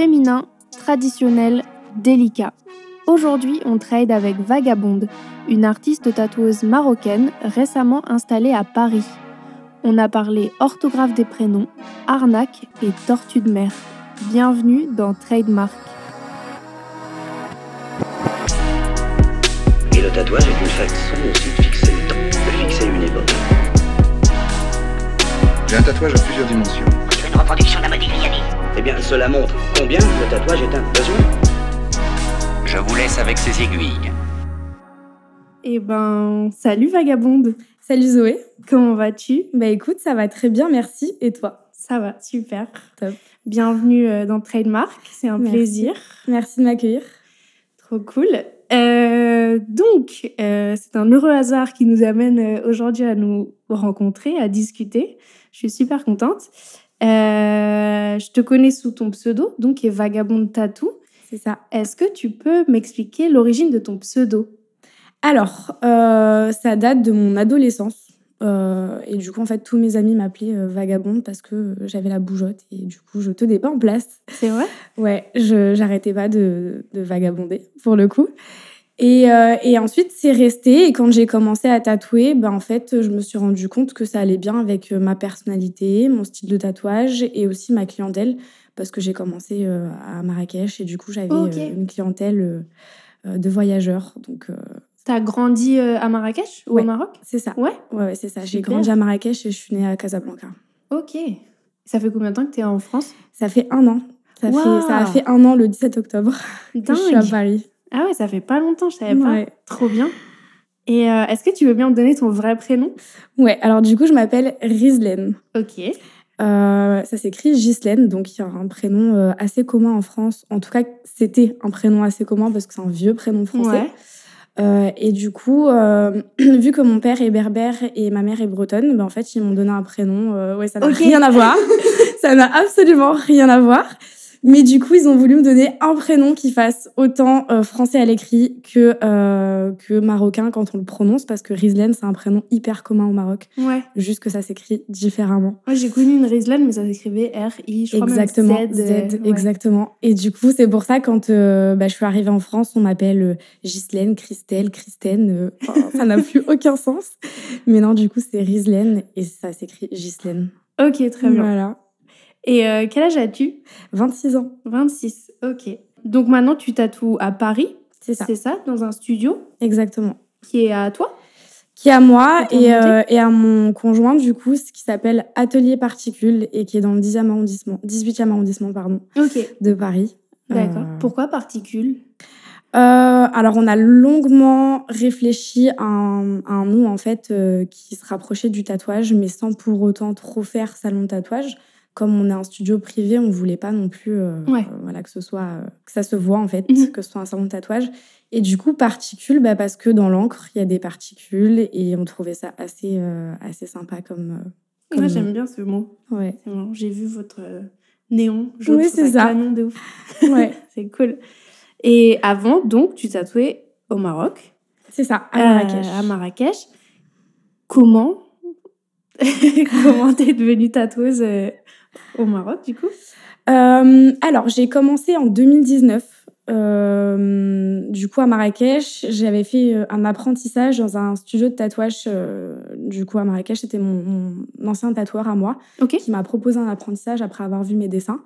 féminin, traditionnel, délicat. Aujourd'hui, on trade avec Vagabonde, une artiste tatoueuse marocaine récemment installée à Paris. On a parlé orthographe des prénoms, arnaque et tortue de mer. Bienvenue dans Trademark. Et le tatouage est une façon aussi de fixer le temps, de fixer une époque. J'ai un tatouage à plusieurs dimensions. Tu veux une reproduction de la Modigliani Eh bien, cela montre combien le tatouage est un besoin. Je vous laisse avec ces aiguilles. Eh ben, salut Vagabonde. Salut Zoé. Comment vas-tu? Bah écoute, ça va très bien, merci. Et toi? Ça va, super. Top. Bienvenue euh, dans Trademark, c'est un Merci. plaisir. Merci de m'accueillir. Trop cool. Euh, donc, euh, c'est un heureux hasard qui nous amène aujourd'hui à nous rencontrer, à discuter. Je suis super contente. Euh, je te connais sous ton pseudo, donc qui est Vagabonde Tattoo. C'est ça. Est-ce que tu peux m'expliquer l'origine de ton pseudo? Alors, euh, ça date de mon adolescence. Euh, et du coup, en fait, tous mes amis m'appelaient euh, vagabonde parce que euh, j'avais la bougeotte et du coup, je tenais pas en place. C'est vrai? Ouais, je j'arrêtais pas de, de vagabonder pour le coup. Et, euh, et ensuite, c'est resté. Et quand j'ai commencé à tatouer, ben, en fait, je me suis rendu compte que ça allait bien avec euh, ma personnalité, mon style de tatouage et aussi ma clientèle. Parce que j'ai commencé euh, à Marrakech et du coup, j'avais une clientèle euh, de voyageurs. Donc, T'as grandi à Marrakech ou Ouais. au Maroc? c'est ça. Ouais. Ouais, ouais, c'est ça. J'ai grandi à Marrakech et je suis née à Casablanca. Ok. Ça fait combien de temps que t'es en France? Ça fait un an. Ça, Waouh. fait, ça a fait un an le 17 octobre que je suis à Dingue. Paris. Ah ouais, ça fait pas longtemps, je savais pas. Trop bien. Et euh, est-ce que tu veux bien me donner ton vrai prénom? Ouais, alors du coup, je m'appelle Rizlen. Ok. Euh, ça s'écrit Ghislaine, donc il y a un prénom euh, assez commun en France. En tout cas, c'était un prénom assez commun parce que c'est un vieux prénom français. Ouais. Euh, et du coup, vu que mon père est berbère et ma mère est bretonne, ben en fait, ils m'ont donné un prénom. ouais, ça n'a rien à voir. ça n'a absolument rien à voir. Mais du coup, ils ont voulu me donner un prénom qui fasse autant euh, français à l'écrit que, euh, que marocain quand on le prononce, parce que Rizlen, c'est un prénom hyper commun au Maroc, Ouais. juste que ça s'écrit différemment. Moi, j'ai connu une Rizlan, mais ça s'écrivait R-I, je crois Exactement, même Z, Z. euh, ouais. exactement. Et du coup, c'est pour ça quand euh, bah, je suis arrivée en France, on m'appelle Ghislaine, Christelle, Christine. ça n'a plus aucun sens. Mais non, du coup, c'est Rizlen et ça s'écrit Ghislaine. Ok, très bien. Voilà. Et euh, quel âge as-tu? 26 ans, 26. Ok. Donc maintenant, tu tatoues à Paris, c'est ça. c'est ça, dans un studio? Exactement. qui est à toi? Qui est à moi À et, euh, et à mon conjoint, du coup, ce qui s'appelle Atelier Particules et qui est dans le 10e arrondissement, 18e arrondissement, pardon, Ok. de Paris. D'accord. Euh, Pourquoi particules? Euh, alors, on a longuement réfléchi à un, à un nom en fait qui se rapprochait du tatouage, mais sans pour autant trop faire salon de tatouage. Comme on est un studio privé, on voulait pas non plus euh, Ouais. euh, voilà, que ce soit euh, que ça se voit en fait, Mhm. que ce soit un salon de tatouage. Et du coup, particules, bah, parce que dans l'encre, il y a des particules et on trouvait ça assez, assez sympa comme. Moi, j'aime bien ce mot. Ouais. J'ai vu votre néon. Oui, c'est ça. canon de ouf. ouais, C'est cool. Et avant, donc, tu tatouais au Maroc, c'est ça, à Marrakech. à Marrakech. Comment Comment t'es devenue tatoueuse au Maroc, du coup Euh, alors, j'ai commencé en 2019. euh, du coup, à Marrakech, j'avais fait euh, un apprentissage dans un studio de tatouage. euh, du coup, à Marrakech, c'était mon, mon ancien tatoueur à moi Ok. qui m'a proposé un apprentissage après avoir vu mes dessins.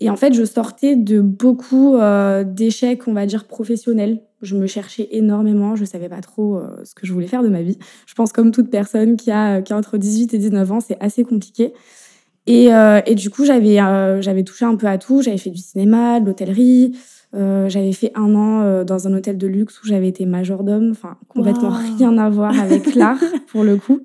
Et en fait, je sortais de beaucoup d'échecs, on va dire, professionnels. Je me cherchais énormément, je savais pas trop ce que je voulais faire de ma vie. Je pense comme toute personne qui a, qui a entre 18 et 19 ans, c'est assez compliqué. Et, euh, et du coup, j'avais euh, j'avais touché un peu à tout. J'avais fait du cinéma, de l'hôtellerie. euh, j'avais fait un an dans un hôtel de luxe où j'avais été majordome. Enfin, complètement Wow. rien à voir avec l'art, pour le coup.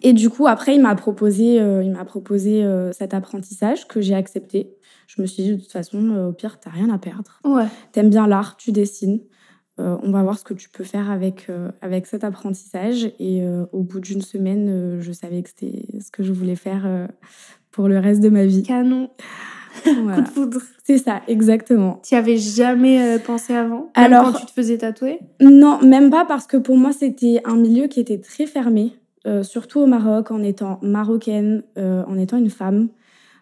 Et du coup, après, il m'a proposé, il m'a proposé cet apprentissage que j'ai accepté. Je me suis dit, de toute façon, au pire, t'as rien à perdre. Ouais. T'aimes bien l'art, tu dessines. Euh, on va voir ce que tu peux faire avec, euh, avec cet apprentissage. Et euh, au bout d'une semaine, je savais que c'était ce que je voulais faire pour le reste de ma vie. Canon. Voilà. Coup de foudre. C'est ça, exactement. Tu avais jamais euh, pensé avant? Même Alors- quand tu te faisais tatouer? Non, même pas parce que pour moi, c'était un milieu qui était très fermé, euh, surtout au Maroc, en étant marocaine, euh, en étant une femme.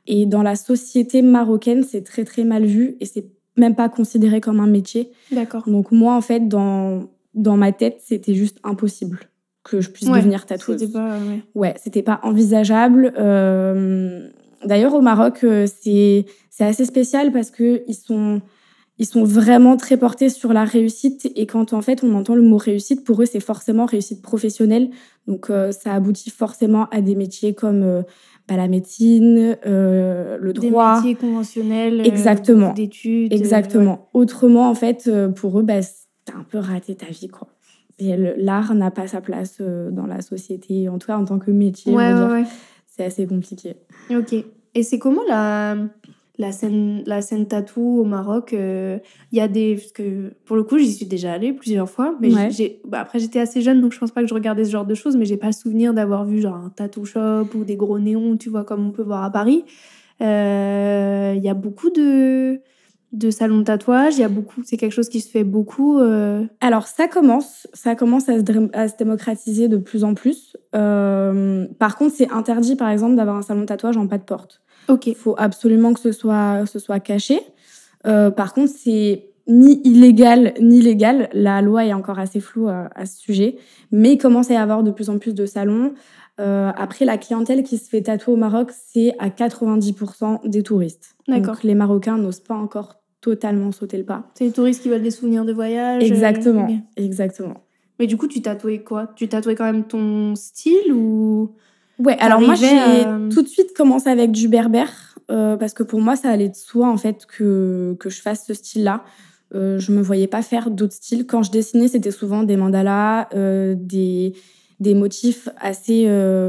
Et dans la société marocaine, c'est très très mal vu et c'est même pas considéré comme un métier. D'accord. Donc moi, en fait, dans, dans ma tête, c'était juste impossible que je puisse Ouais, devenir tatoueuse. C'était pas. ouais. Ouais, c'était pas envisageable. Euh, D'ailleurs, au Maroc, euh, c'est c'est assez spécial parce que ils sont ils sont vraiment très portés sur la réussite et quand en fait on entend le mot réussite, pour eux c'est forcément réussite professionnelle. Donc euh, ça aboutit forcément à des métiers comme euh, bah, la médecine, euh, le Des droit. métiers conventionnels. Exactement. D'études. Exactement. Autrement, en fait, pour eux, bah, t'as un peu raté ta vie, quoi. L'art n'a pas sa place euh, dans la société, en tout cas en tant que métier. Ouais, ouais, ouais. C'est assez compliqué. Ok. Et c'est comment la, la, scène, la scène tatou au Maroc Il y a des. Parce que pour le coup, j'y suis déjà allée plusieurs fois. Mais j'ai, bah, après, j'étais assez jeune, donc je pense pas que je regardais ce genre de choses. Mais j'ai pas le souvenir d'avoir vu genre un tattoo shop ou des gros néons, tu vois, comme on peut voir à Paris. Euh, Il y a beaucoup de, de salons de tatouage. Il y a beaucoup. C'est quelque chose qui se fait beaucoup. euh, Alors, ça commence, ça commence à se, dr- à se démocratiser de plus en plus. Euh, par contre, c'est interdit, par exemple, d'avoir un salon de tatouage en pas de porte. Ok. Il faut absolument que ce soit, que ce soit caché. Euh, par contre, c'est ni illégal ni légal. La loi est encore assez floue à, à ce sujet. Mais il commence à y avoir de plus en plus de salons. Euh, après, la clientèle qui se fait tatouer au Maroc, c'est à 90% des touristes. D'accord. Donc, les Marocains n'osent pas encore totalement sauter le pas. C'est les touristes qui veulent des souvenirs de voyage. euh, Exactement, exactement. Mais du coup, tu tatouais quoi? Tu tatouais quand même ton style ou Ouais, alors moi j'ai à- tout de suite commencé avec du berbère euh, parce que pour moi ça allait de soi en fait que, que je fasse ce style-là. Euh, je me voyais pas faire d'autres styles. Quand je dessinais, c'était souvent des mandalas, euh, des, des motifs assez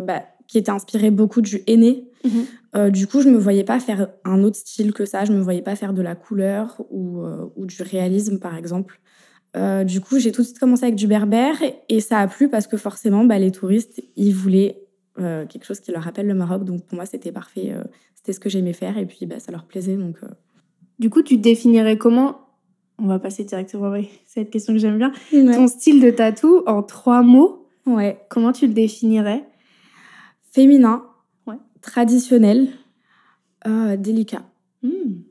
bah, qui étaient inspirés beaucoup du henné. Euh, du coup, je me voyais pas faire un autre style que ça. Je me voyais pas faire de la couleur ou, euh, ou du réalisme, par exemple. Euh, du coup, j'ai tout de suite commencé avec du berbère et ça a plu parce que forcément, bah, les touristes, ils voulaient quelque chose qui leur rappelle le Maroc. Donc pour moi, c'était parfait. c'était ce que j'aimais faire et puis bah, ça leur plaisait. Donc Du coup, tu définirais comment? On va passer directement à cette question que j'aime bien. ouais. Ton style de tatou en trois mots, Ouais. comment tu le définirais? Féminin. Traditionnel, euh, délicat. Hmm,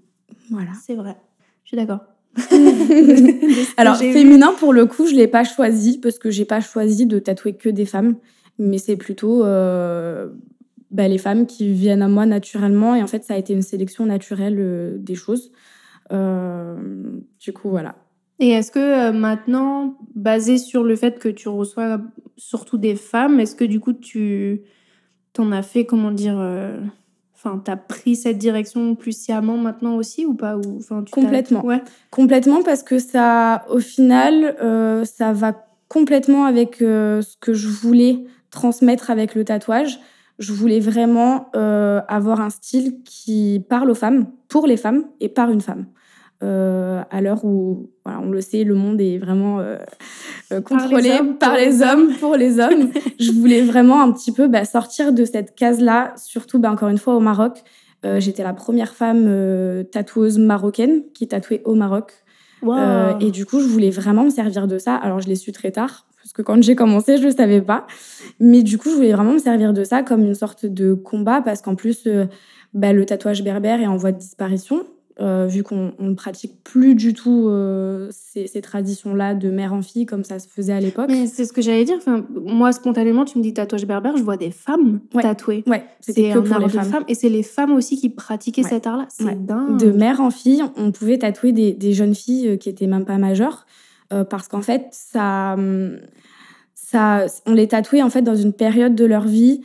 Voilà. C'est vrai. Je suis d'accord. Alors, vu. féminin, pour le coup, je l'ai pas choisi parce que j'ai pas choisi de tatouer que des femmes, mais c'est plutôt euh, bah, les femmes qui viennent à moi naturellement. Et en fait, ça a été une sélection naturelle euh, des choses. Du coup, voilà. Et est-ce que maintenant, basé sur le fait que tu reçois surtout des femmes, est-ce que du coup tu t'en as fait, comment dire, euh, enfin, t'as pris cette direction plus sciemment maintenant aussi ou pas ou, tu Complètement. Ouais. Complètement parce que ça, au final, euh, ça va complètement avec euh, ce que je voulais transmettre avec le tatouage. Je voulais vraiment euh, avoir un style qui parle aux femmes, pour les femmes et par une femme. Euh, à l'heure où, voilà, on le sait, le monde est vraiment euh, euh, Par les contrôlé hommes, par pour les hommes, pour les hommes. je voulais vraiment un petit peu bah, sortir de cette case-là, surtout bah, encore une fois au Maroc. Euh, J'étais la première femme tatoueuse marocaine qui tatouait au Maroc. Wow. Et du coup, je voulais vraiment me servir de ça. Alors, je l'ai su très tard, parce que quand j'ai commencé, je ne le savais pas. Mais du coup, je voulais vraiment me servir de ça comme une sorte de combat, parce qu'en plus, bah, le tatouage berbère est en voie de disparition, euh, vu qu'on on ne pratique plus du tout euh, ces, ces traditions-là de mère en fille, comme ça se faisait à l'époque. Mais c'est ce que j'allais dire. Enfin, moi, spontanément, tu me dis tatouage berbère, je vois des femmes Ouais. tatouées. Ouais, C'est c'était que pour art les de femmes. femmes. Et c'est les femmes aussi qui pratiquaient Ouais. cet art-là. C'est Ouais. dingue. de mère en fille, on pouvait tatouer des, des jeunes filles euh, qui étaient même pas majeures, euh, parce qu'en fait, ça, hum, ça, on les tatouait en fait dans une période de leur vie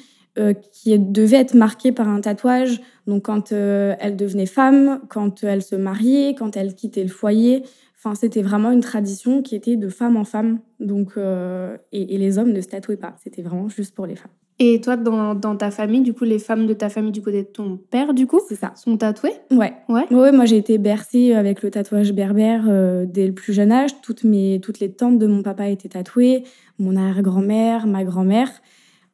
qui devait être marquée par un tatouage. Donc quand euh, elles devenaient femmes, quand elles se mariaient, quand elles quittaient le foyer. Enfin, c'était vraiment une tradition qui était de femme en femme. Donc, euh, et, et les hommes ne se tatouaient pas. C'était vraiment juste pour les femmes. Et toi, dans, dans ta famille, du coup, les femmes de ta famille du côté de ton père, du coup, ça. sont tatouées? Ouais. Ouais. Ouais, moi j'ai été bercée avec le tatouage berbère euh, dès le plus jeune âge. Toutes, mes, toutes les tantes de mon papa étaient tatouées, mon arrière-grand-mère, ma grand-mère.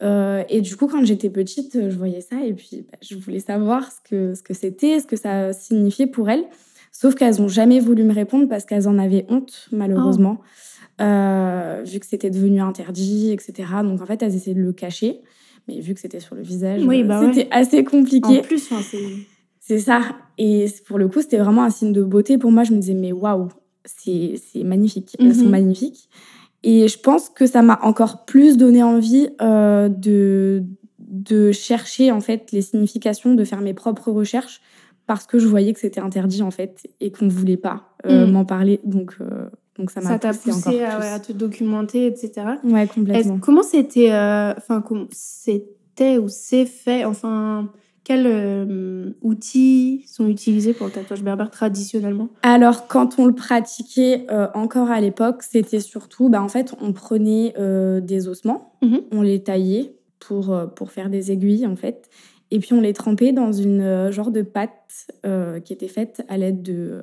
Euh, et du coup, quand j'étais petite, euh, je voyais ça et puis bah, je voulais savoir ce que ce que c'était, ce que ça signifiait pour elles. Sauf qu'elles n'ont jamais voulu me répondre parce qu'elles en avaient honte, malheureusement, Euh, vu que c'était devenu interdit, etc. Donc en fait, elles essayaient de le cacher. Mais vu que c'était sur le visage, Oui, bah ouais. c'était assez En compliqué. plus, enfin, c'est. C'est ça. Et pour le coup, c'était vraiment un signe de beauté. Pour moi, je me disais, mais waouh, c'est c'est magnifique. Elles sont Mhm. magnifiques. Et je pense que ça m'a encore plus donné envie euh, de, de chercher en fait les significations, de faire mes propres recherches parce que je voyais que c'était interdit en fait et qu'on ne voulait pas euh, Mm. m'en parler. Donc, euh, donc ça m'a Ça t'a poussé à, plus. ouais, à te documenter, etc. Ouais, Est-ce- complètement. comment c'était, enfin, comment c'était ou c'est fait, enfin, quels euh, outils sont utilisés pour le tatouage berbère traditionnellement? Alors, quand on le pratiquait euh, encore à l'époque, c'était surtout, bah, en fait, on prenait euh, des ossements, Mhm. on les taillait pour, pour faire des aiguilles, en fait, et puis on les trempait dans une genre de pâte qui était faite à l'aide de,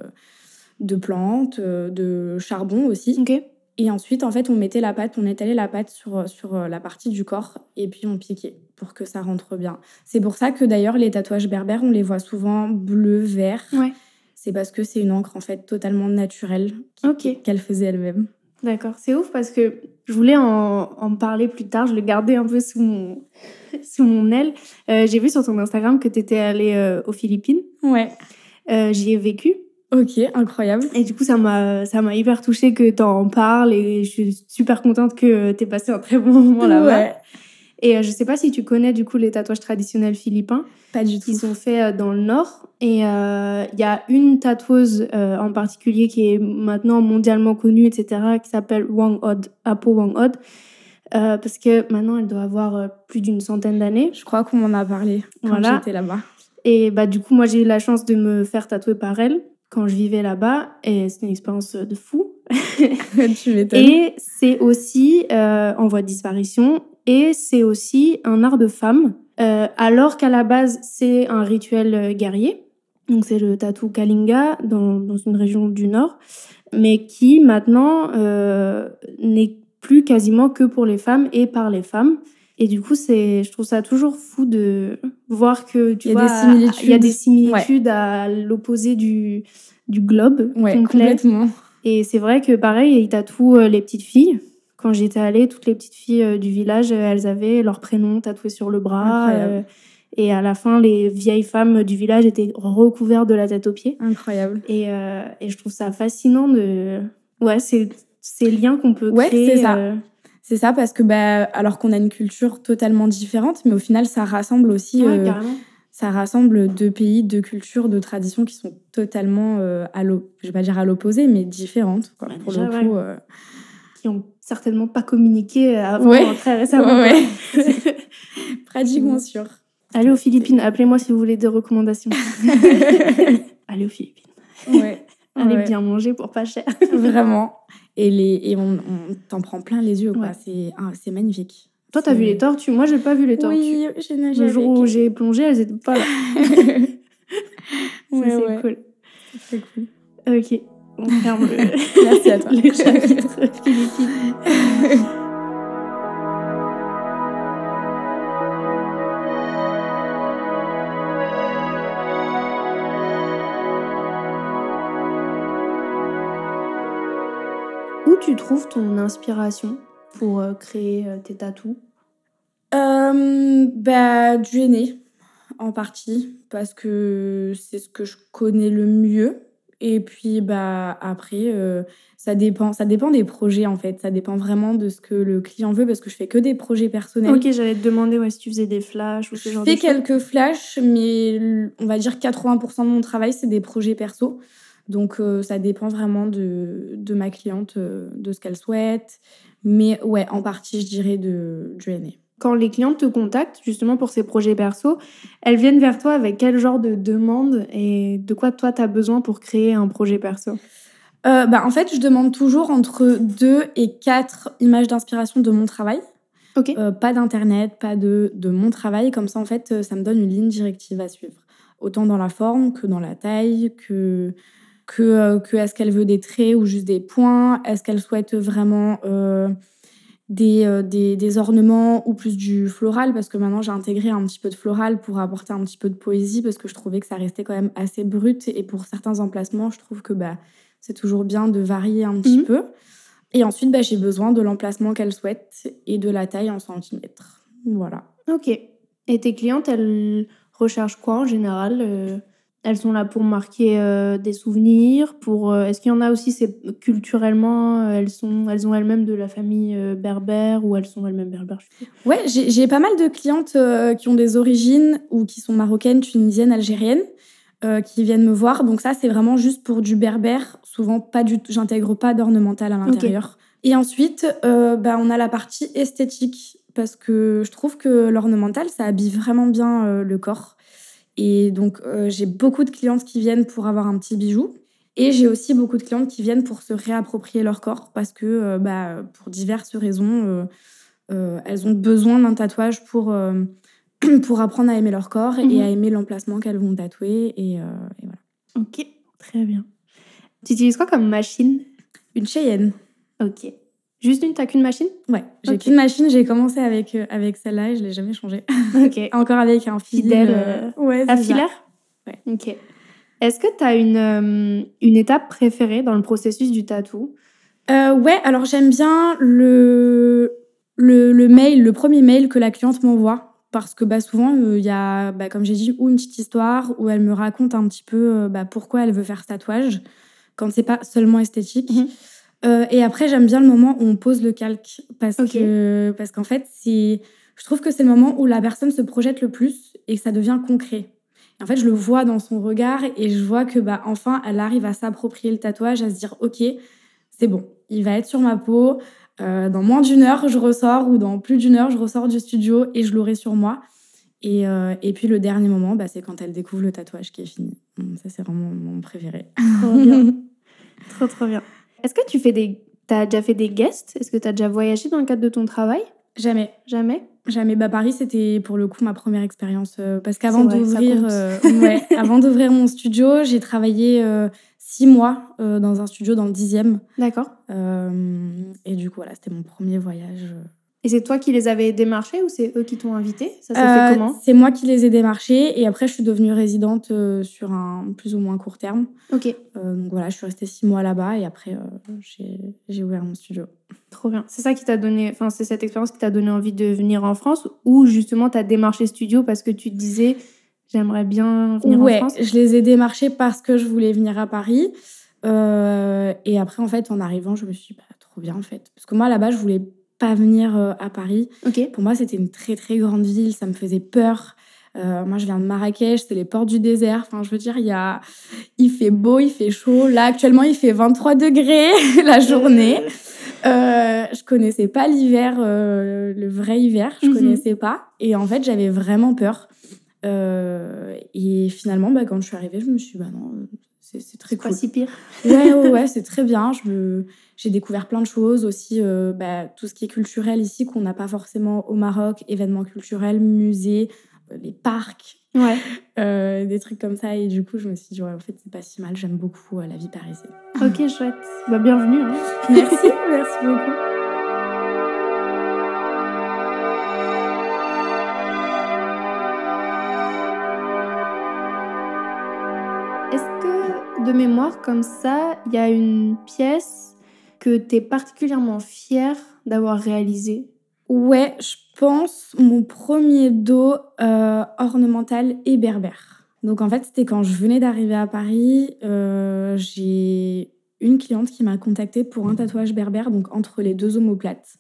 de plantes, de charbon aussi. Ok. Et ensuite, en fait, on mettait la pâte, on étalait la pâte sur, sur la partie du corps et puis on piquait pour que ça rentre bien. C'est pour ça que d'ailleurs, les tatouages berbères, on les voit souvent bleu, vert. Ouais. C'est parce que c'est une encre en fait totalement naturelle qui- Ok. qu'elle faisait elle-même. D'accord, c'est ouf parce que je voulais en, en parler plus tard, je l'ai gardé un peu sous mon, sous mon aile. Euh, J'ai vu sur ton Instagram que tu étais allée euh, aux Philippines. Ouais. Euh, J'y ai vécu Ok, incroyable. et du coup ça m'a ça m'a hyper touchée que tu en parles et je suis super contente que tu aies passé un très bon moment là-bas. Ouais. Et euh, je sais pas si tu connais du coup les tatouages traditionnels philippins Pas du tout. qui sont faits euh, dans le nord. Et euh, il y a une tatoueuse euh, en particulier qui est maintenant mondialement connue, etc., qui s'appelle Wang Od, Apo Wang Od. Euh, parce que maintenant, elle doit avoir euh, plus d'une centaine d'années. Je crois qu'on m'en a parlé quand Voilà. j'étais là-bas. Et bah, du coup, moi, j'ai eu la chance de me faire tatouer par elle quand je vivais là-bas. Et c'était une expérience de fou. tu m'étonnes. Et c'est aussi euh, en voie de disparition. Et c'est aussi un art de femme. Euh, alors qu'à la base, c'est un rituel euh, guerrier. Donc c'est le tatou Kalinga dans, dans une région du nord. Mais qui maintenant euh, n'est plus quasiment que pour les femmes et par les femmes. Et du coup, c'est, je trouve ça toujours fou de voir que tu Il y a vois, des similitudes. il y a des similitudes à l'opposé du, du globe Ouais, complet. complètement. Et c'est vrai que pareil, ils tatouent euh, les petites filles. Quand j'étais allée, toutes les petites filles euh, du village, euh, elles avaient leur prénom tatoué sur le bras. Euh, et à la fin, les vieilles femmes du village étaient recouvertes de la tête aux pieds. Incroyable. Et, euh, et je trouve ça fascinant de... Ouais, c'est ces liens qu'on peut Ouais, créer. c'est ça. euh, C'est ça parce que bah, alors qu'on a une culture totalement différente, mais au final ça rassemble aussi, ouais, euh, ça rassemble deux pays, deux cultures, deux traditions qui sont totalement à l'op- je vais pas dire à l'opposé, mais différentes. quoi. Bah, pour déjà, le coup, Qui ont certainement pas communiqué avant, Ouais. très récemment. Ouais, quoi. pratiquement sûr. Allez aux Philippines, appelez-moi si vous voulez des recommandations. Allez aux Philippines. Ouais. Allez Ouais. bien manger pour pas cher. Vraiment. Et, les, et on, on t'en prend plein les yeux, quoi. Ouais. C'est ah, c'est magnifique. Toi, t'as vu les tortues? Moi, j'ai pas vu les tortues. Oui, j'ai nagé Le jour avec. où j'ai plongé, elles étaient pas là. Ouais, c'est ouais. cool. C'est cool. Ok, on ferme le, Merci à toi. le chapitre Philippines. Où tu trouves ton inspiration pour euh, créer euh, tes tatous? Euh, bah, du aîné, en partie, parce que c'est ce que je connais le mieux. Et puis, bah, après, euh, ça, dépend, ça dépend des projets, en fait. Ça dépend vraiment de ce que le client veut, parce que je fais que des projets personnels. Ok, j'allais te demander ouais, si tu faisais des flashs ou ce Je genre fais de choses. quelques flashs, mais on va dire 80% de mon travail, c'est des projets perso. Donc, euh, ça dépend vraiment de, de ma cliente, euh, de ce qu'elle souhaite. Mais ouais, en partie, je dirais de, du aîné. Quand les clientes te contactent justement pour ces projets perso, elles viennent vers toi avec quel genre de demande et de quoi toi tu as besoin pour créer un projet perso? Euh, bah, en fait, je demande toujours entre deux et quatre images d'inspiration de mon travail. Ok. Euh, pas d'internet, pas de, de mon travail. Comme ça, en fait, euh, ça me donne une ligne directive à suivre. Autant dans la forme que dans la taille, que, que, que est-ce qu'elle veut des traits ou juste des points. Est-ce qu'elle souhaite vraiment euh, des, euh, des, des ornements ou plus du floral Parce que maintenant, j'ai intégré un petit peu de floral pour apporter un petit peu de poésie parce que je trouvais que ça restait quand même assez brut. Et pour certains emplacements, je trouve que bah, c'est toujours bien de varier un petit Mhm. peu. Et ensuite, bah, j'ai besoin de l'emplacement qu'elle souhaite et de la taille en centimètres. Voilà. Ok. Et tes clientes, elles recherchent quoi en général euh, elles sont là pour marquer euh, des souvenirs. Pour euh, est-ce qu'il y en a aussi c'est culturellement elles sont elles ont elles-mêmes de la famille euh, berbère ou elles sont elles-mêmes berbères. je. Ouais, j'ai pas mal de clientes euh, qui ont des origines ou qui sont marocaines, tunisiennes, algériennes, euh, qui viennent me voir. Donc ça, c'est vraiment juste pour du berbère. Souvent, pas du tout. J'intègre pas d'ornemental à l'intérieur. Et ensuite, euh, bah, on a la partie esthétique parce que je trouve que l'ornemental, ça habille vraiment bien euh, le corps. Et donc, euh, j'ai beaucoup de clientes qui viennent pour avoir un petit bijou. Et j'ai aussi beaucoup de clientes qui viennent pour se réapproprier leur corps parce que, euh, bah, pour diverses raisons, euh, elles ont besoin d'un tatouage pour, pour apprendre à aimer leur corps Mhm. et à aimer l'emplacement qu'elles vont tatouer. Et, et voilà. Ok, très bien. Tu utilises quoi comme machine? Une Cheyenne. Ok. Juste une, t'as qu'une machine? Ouais, j'ai qu'une machine, j'ai commencé avec, euh, avec celle-là et je l'ai jamais changée. Ok. Encore avec un fil. Fidèle, euh, ouais, c'est ça. filaire? Ouais. Ok. Est-ce que tu as une, euh, une étape préférée dans le processus du tatou? Euh, ouais, alors j'aime bien le, le, le mail, le premier mail que la cliente m'envoie. Parce que bah, souvent, euh, il y a, bah, comme j'ai dit, ou une petite histoire, où elle me raconte un petit peu euh, bah, pourquoi elle veut faire ce tatouage, quand c'est pas seulement esthétique. Euh, et après, j'aime bien le moment où on pose le calque. Parce que parce qu'en fait, c'est, je trouve que c'est le moment où la personne se projette le plus et que ça devient concret. Et en fait, je le vois dans son regard et je vois que bah, enfin, elle arrive à s'approprier le tatouage, à se dire, OK, c'est bon, il va être sur ma peau. Euh, dans moins d'une heure, je ressors, ou dans plus d'une heure, je ressors du studio et je l'aurai sur moi. Et, euh, et puis le dernier moment, bah, c'est quand elle découvre le tatouage qui est fini. Hum, Ça, c'est vraiment mon préféré. Trop bien. trop, trop bien. Est-ce que tu fais des. T'as déjà fait des guests? Est-ce que t'as déjà voyagé dans le cadre de ton travail? Jamais. Jamais? Jamais. Bah, Paris, c'était pour le coup ma première expérience. euh, parce qu'avant d'ouvrir, euh, ouais, avant d'ouvrir mon studio, j'ai travaillé euh, six mois dans un studio dans le dixième. D'accord. Et du coup, voilà, c'était mon premier voyage. Euh. Et c'est toi qui les avais démarchés ou c'est eux qui t'ont invité? Ça s'est Euh, fait comment? C'est moi qui les ai démarchés et après, je suis devenue résidente euh, sur un plus ou moins court terme. Ok, Euh, donc voilà, je suis restée six mois là-bas et après, euh, j'ai ouvert mon studio. trop bien. C'est ça qui t'a donné. Enfin, c'est cette expérience qui t'a donné envie de venir en France ou justement t'as démarché studio parce que tu te disais j'aimerais bien venir ouais, en France? je les ai démarchés parce que je voulais venir à Paris. Euh, et après, en fait, en arrivant, je me suis dit, bah, trop bien, en fait. Parce que moi, là-bas, je voulais pas venir euh, à Paris. Pour moi, c'était une très, très grande ville. Ça me faisait peur. Euh, moi, je viens de Marrakech, c'est les portes du désert. Enfin, je veux dire, il, y a... il fait beau, il fait chaud. Là, actuellement, il fait 23 degrés la journée. Euh, je connaissais pas l'hiver, euh, le vrai hiver, je Mhm. connaissais pas. Et en fait, j'avais vraiment peur. Euh, et finalement, bah, quand je suis arrivée, je me suis dit, bah non, euh, c'est très C'est pas cool. si pire. Ouais, ouais, ouais, c'est très bien. J'ai découvert plein de choses aussi, euh, bah, tout ce qui est culturel ici qu'on n'a pas forcément au Maroc, événements culturels, musées, euh, les parcs, Ouais. euh, des trucs comme ça. Et du coup, je me suis dit, ouais, en fait, c'est pas si mal. J'aime beaucoup euh, la vie parisienne. Ok, chouette. Bah, bienvenue. hein. Merci, merci beaucoup. Mémoire, comme ça, il y a une pièce que tu es particulièrement fière d'avoir réalisée Ouais, je pense mon premier dos euh, ornemental et berbère. Donc en fait, c'était quand je venais d'arriver à Paris. euh, j'ai une cliente qui m'a contactée pour un tatouage berbère, donc entre les deux omoplates.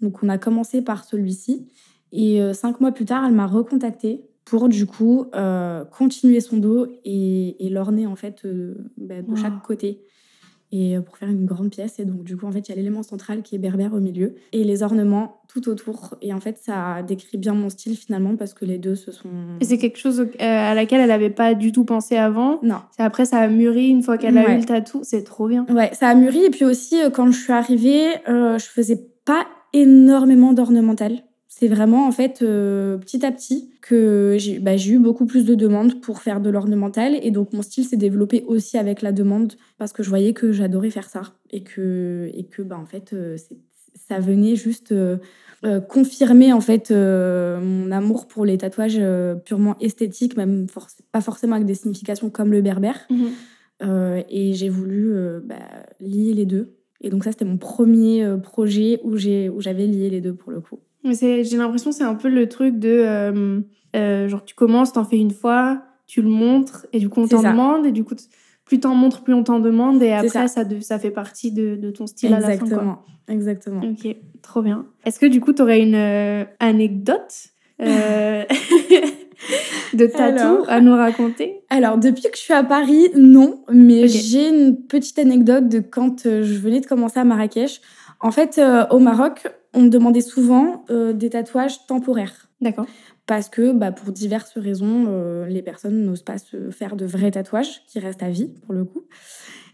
Donc on a commencé par celui-ci. Et euh, cinq mois plus tard, elle m'a recontactée pour du coup euh, continuer son dos et, et l'orner en fait euh, bah, de Wow. chaque côté et euh, pour faire une grande pièce. Et donc, du coup, en fait, il y a l'élément central qui est berbère au milieu et les ornements tout autour. Et en fait, ça décrit bien mon style finalement parce que les deux se sont. Et c'est quelque chose à laquelle elle n'avait pas du tout pensé avant. Non. Après, ça a mûri une fois qu'elle a Ouais. eu le tatou. C'est trop bien. Ouais, ça a mûri. Et puis aussi, quand je suis arrivée, euh, je faisais pas énormément d'ornemental. C'est vraiment, en fait, euh, petit à petit que j'ai bah, j'ai eu beaucoup plus de demandes pour faire de l'ornemental. Et donc, mon style s'est développé aussi avec la demande parce que je voyais que j'adorais faire ça. Et que, et que bah, en fait, euh, ça venait juste euh, confirmer, en fait, mon amour pour les tatouages purement esthétiques, même pas forcément avec des significations comme le berbère. Euh, et j'ai voulu bah, lier les deux. Et donc ça, c'était mon premier projet où j'ai où j'avais lié les deux pour le coup. Mais c'est- j'ai l'impression que c'est un peu le truc de. euh, euh, genre, tu commences, t'en fais une fois, tu le montres et du coup on t'en demande et du coup plus t'en montres, plus on t'en demande et après ça. ça, de- ça fait partie de, de ton style à la fin. quoi. Exactement. Exactement. Ok, trop bien. Est-ce que du coup, tu aurais une euh, anecdote euh, de tatou à nous raconter? Alors, depuis que je suis à Paris, non, mais j'ai une petite anecdote de quand je venais de commencer à Marrakech. En fait, euh, au Maroc, on me demandait souvent euh, des tatouages temporaires. D'accord. Parce que, bah, pour diverses raisons, euh, les personnes n'osent pas se faire de vrais tatouages qui restent à vie, pour le coup.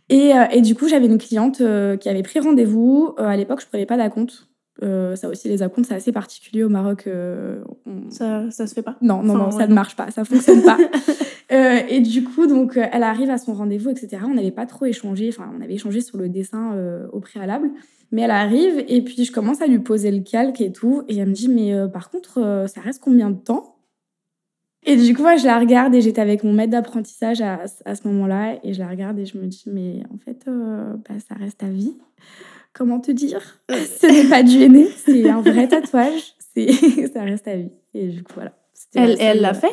Et, euh, et du coup, j'avais une cliente qui avait pris rendez-vous. À l'époque, je prenais pas d'acompte. Euh, ça aussi, les acomptes, c'est assez particulier au Maroc. euh, on- Ça, ça se fait pas non, non, Enfin, non, ça ouais. ne marche pas, ça fonctionne pas. Euh, et du coup, donc, elle arrive à son rendez-vous, etc. On n'avait pas trop échangé, enfin, on avait échangé sur le dessin au préalable. Mais elle arrive, et puis je commence à lui poser le calque et tout. Et elle me dit, mais par contre, ça reste combien de temps? Et du coup, moi, je la regarde, et j'étais avec mon maître d'apprentissage à, à ce moment-là. Et je la regarde, et je me dis, mais en fait, bah, ça reste à vie. Comment te dire? Ce n'est pas du henné, c'est un vrai tatouage. C'est ça reste à vie. Et du coup, voilà. Elle la elle l'a fait?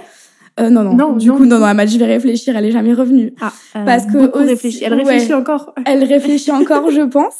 Euh, non, non, Non, Du non, coup, non, non, elle m'a dit, je vais réfléchir. Elle est jamais revenue. Ah, Parce que beaucoup aussi- réfléchi. Elle ouais. réfléchit encore. Elle réfléchit encore, je pense.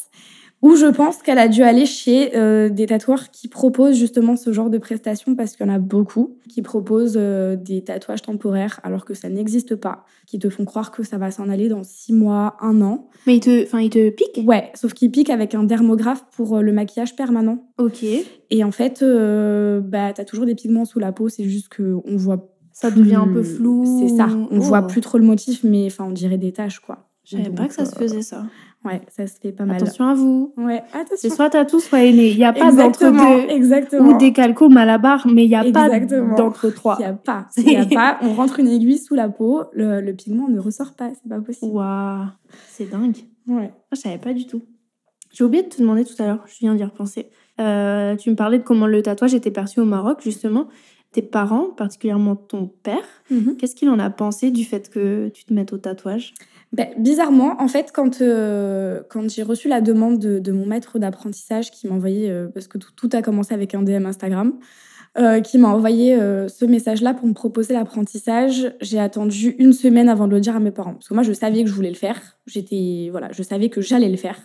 Ou je pense qu'elle a dû aller chez euh, des tatoueurs qui proposent justement ce genre de prestations parce qu'il y en a beaucoup qui proposent euh, des tatouages temporaires alors que ça n'existe pas, qui te font croire que ça va s'en aller dans six mois, un an. Mais il te, enfin, il te pique Ouais, sauf qu'ils piquent avec un dermographe pour euh, le maquillage permanent. Ok. Et en fait, euh, bah, t'as toujours des pigments sous la peau, c'est juste qu'on voit Ça devient un peu flou. C'est ça, on Oh. voit plus trop le motif, mais enfin, on dirait des taches, quoi. Je savais pas que ça se faisait ça. Ouais, ça se fait pas mal. Attention à vous. Ouais, C'est attention. soit tatou, soit aîné. Il n'y a pas exactement, d'entre-deux. exactement. Ou des calcos malabar, mais il n'y a pas Exactement. d'entre-trois. Il y a pas, il y a pas. On rentre une aiguille sous la peau, le, le pigment ne ressort pas, c'est pas possible. Waouh, c'est dingue. Ouais. Moi, je savais pas du tout. J'ai oublié de te demander tout à l'heure, je viens d'y repenser. Euh, tu me parlais de comment le tatouage était perçu au Maroc, justement. Tes parents, particulièrement ton père, Mhm. qu'est-ce qu'il en a pensé du fait que tu te mettes au tatouage? Ben, bizarrement, en fait, quand, euh, quand j'ai reçu la demande de, mon maître d'apprentissage qui m'a envoyé, euh, parce que tout, a commencé avec un DM Instagram, euh, qui m'a envoyé ce message-là pour me proposer l'apprentissage, j'ai attendu une semaine avant de le dire à mes parents. Parce que moi, je savais que je voulais le faire. J'étais, voilà, je savais que j'allais le faire.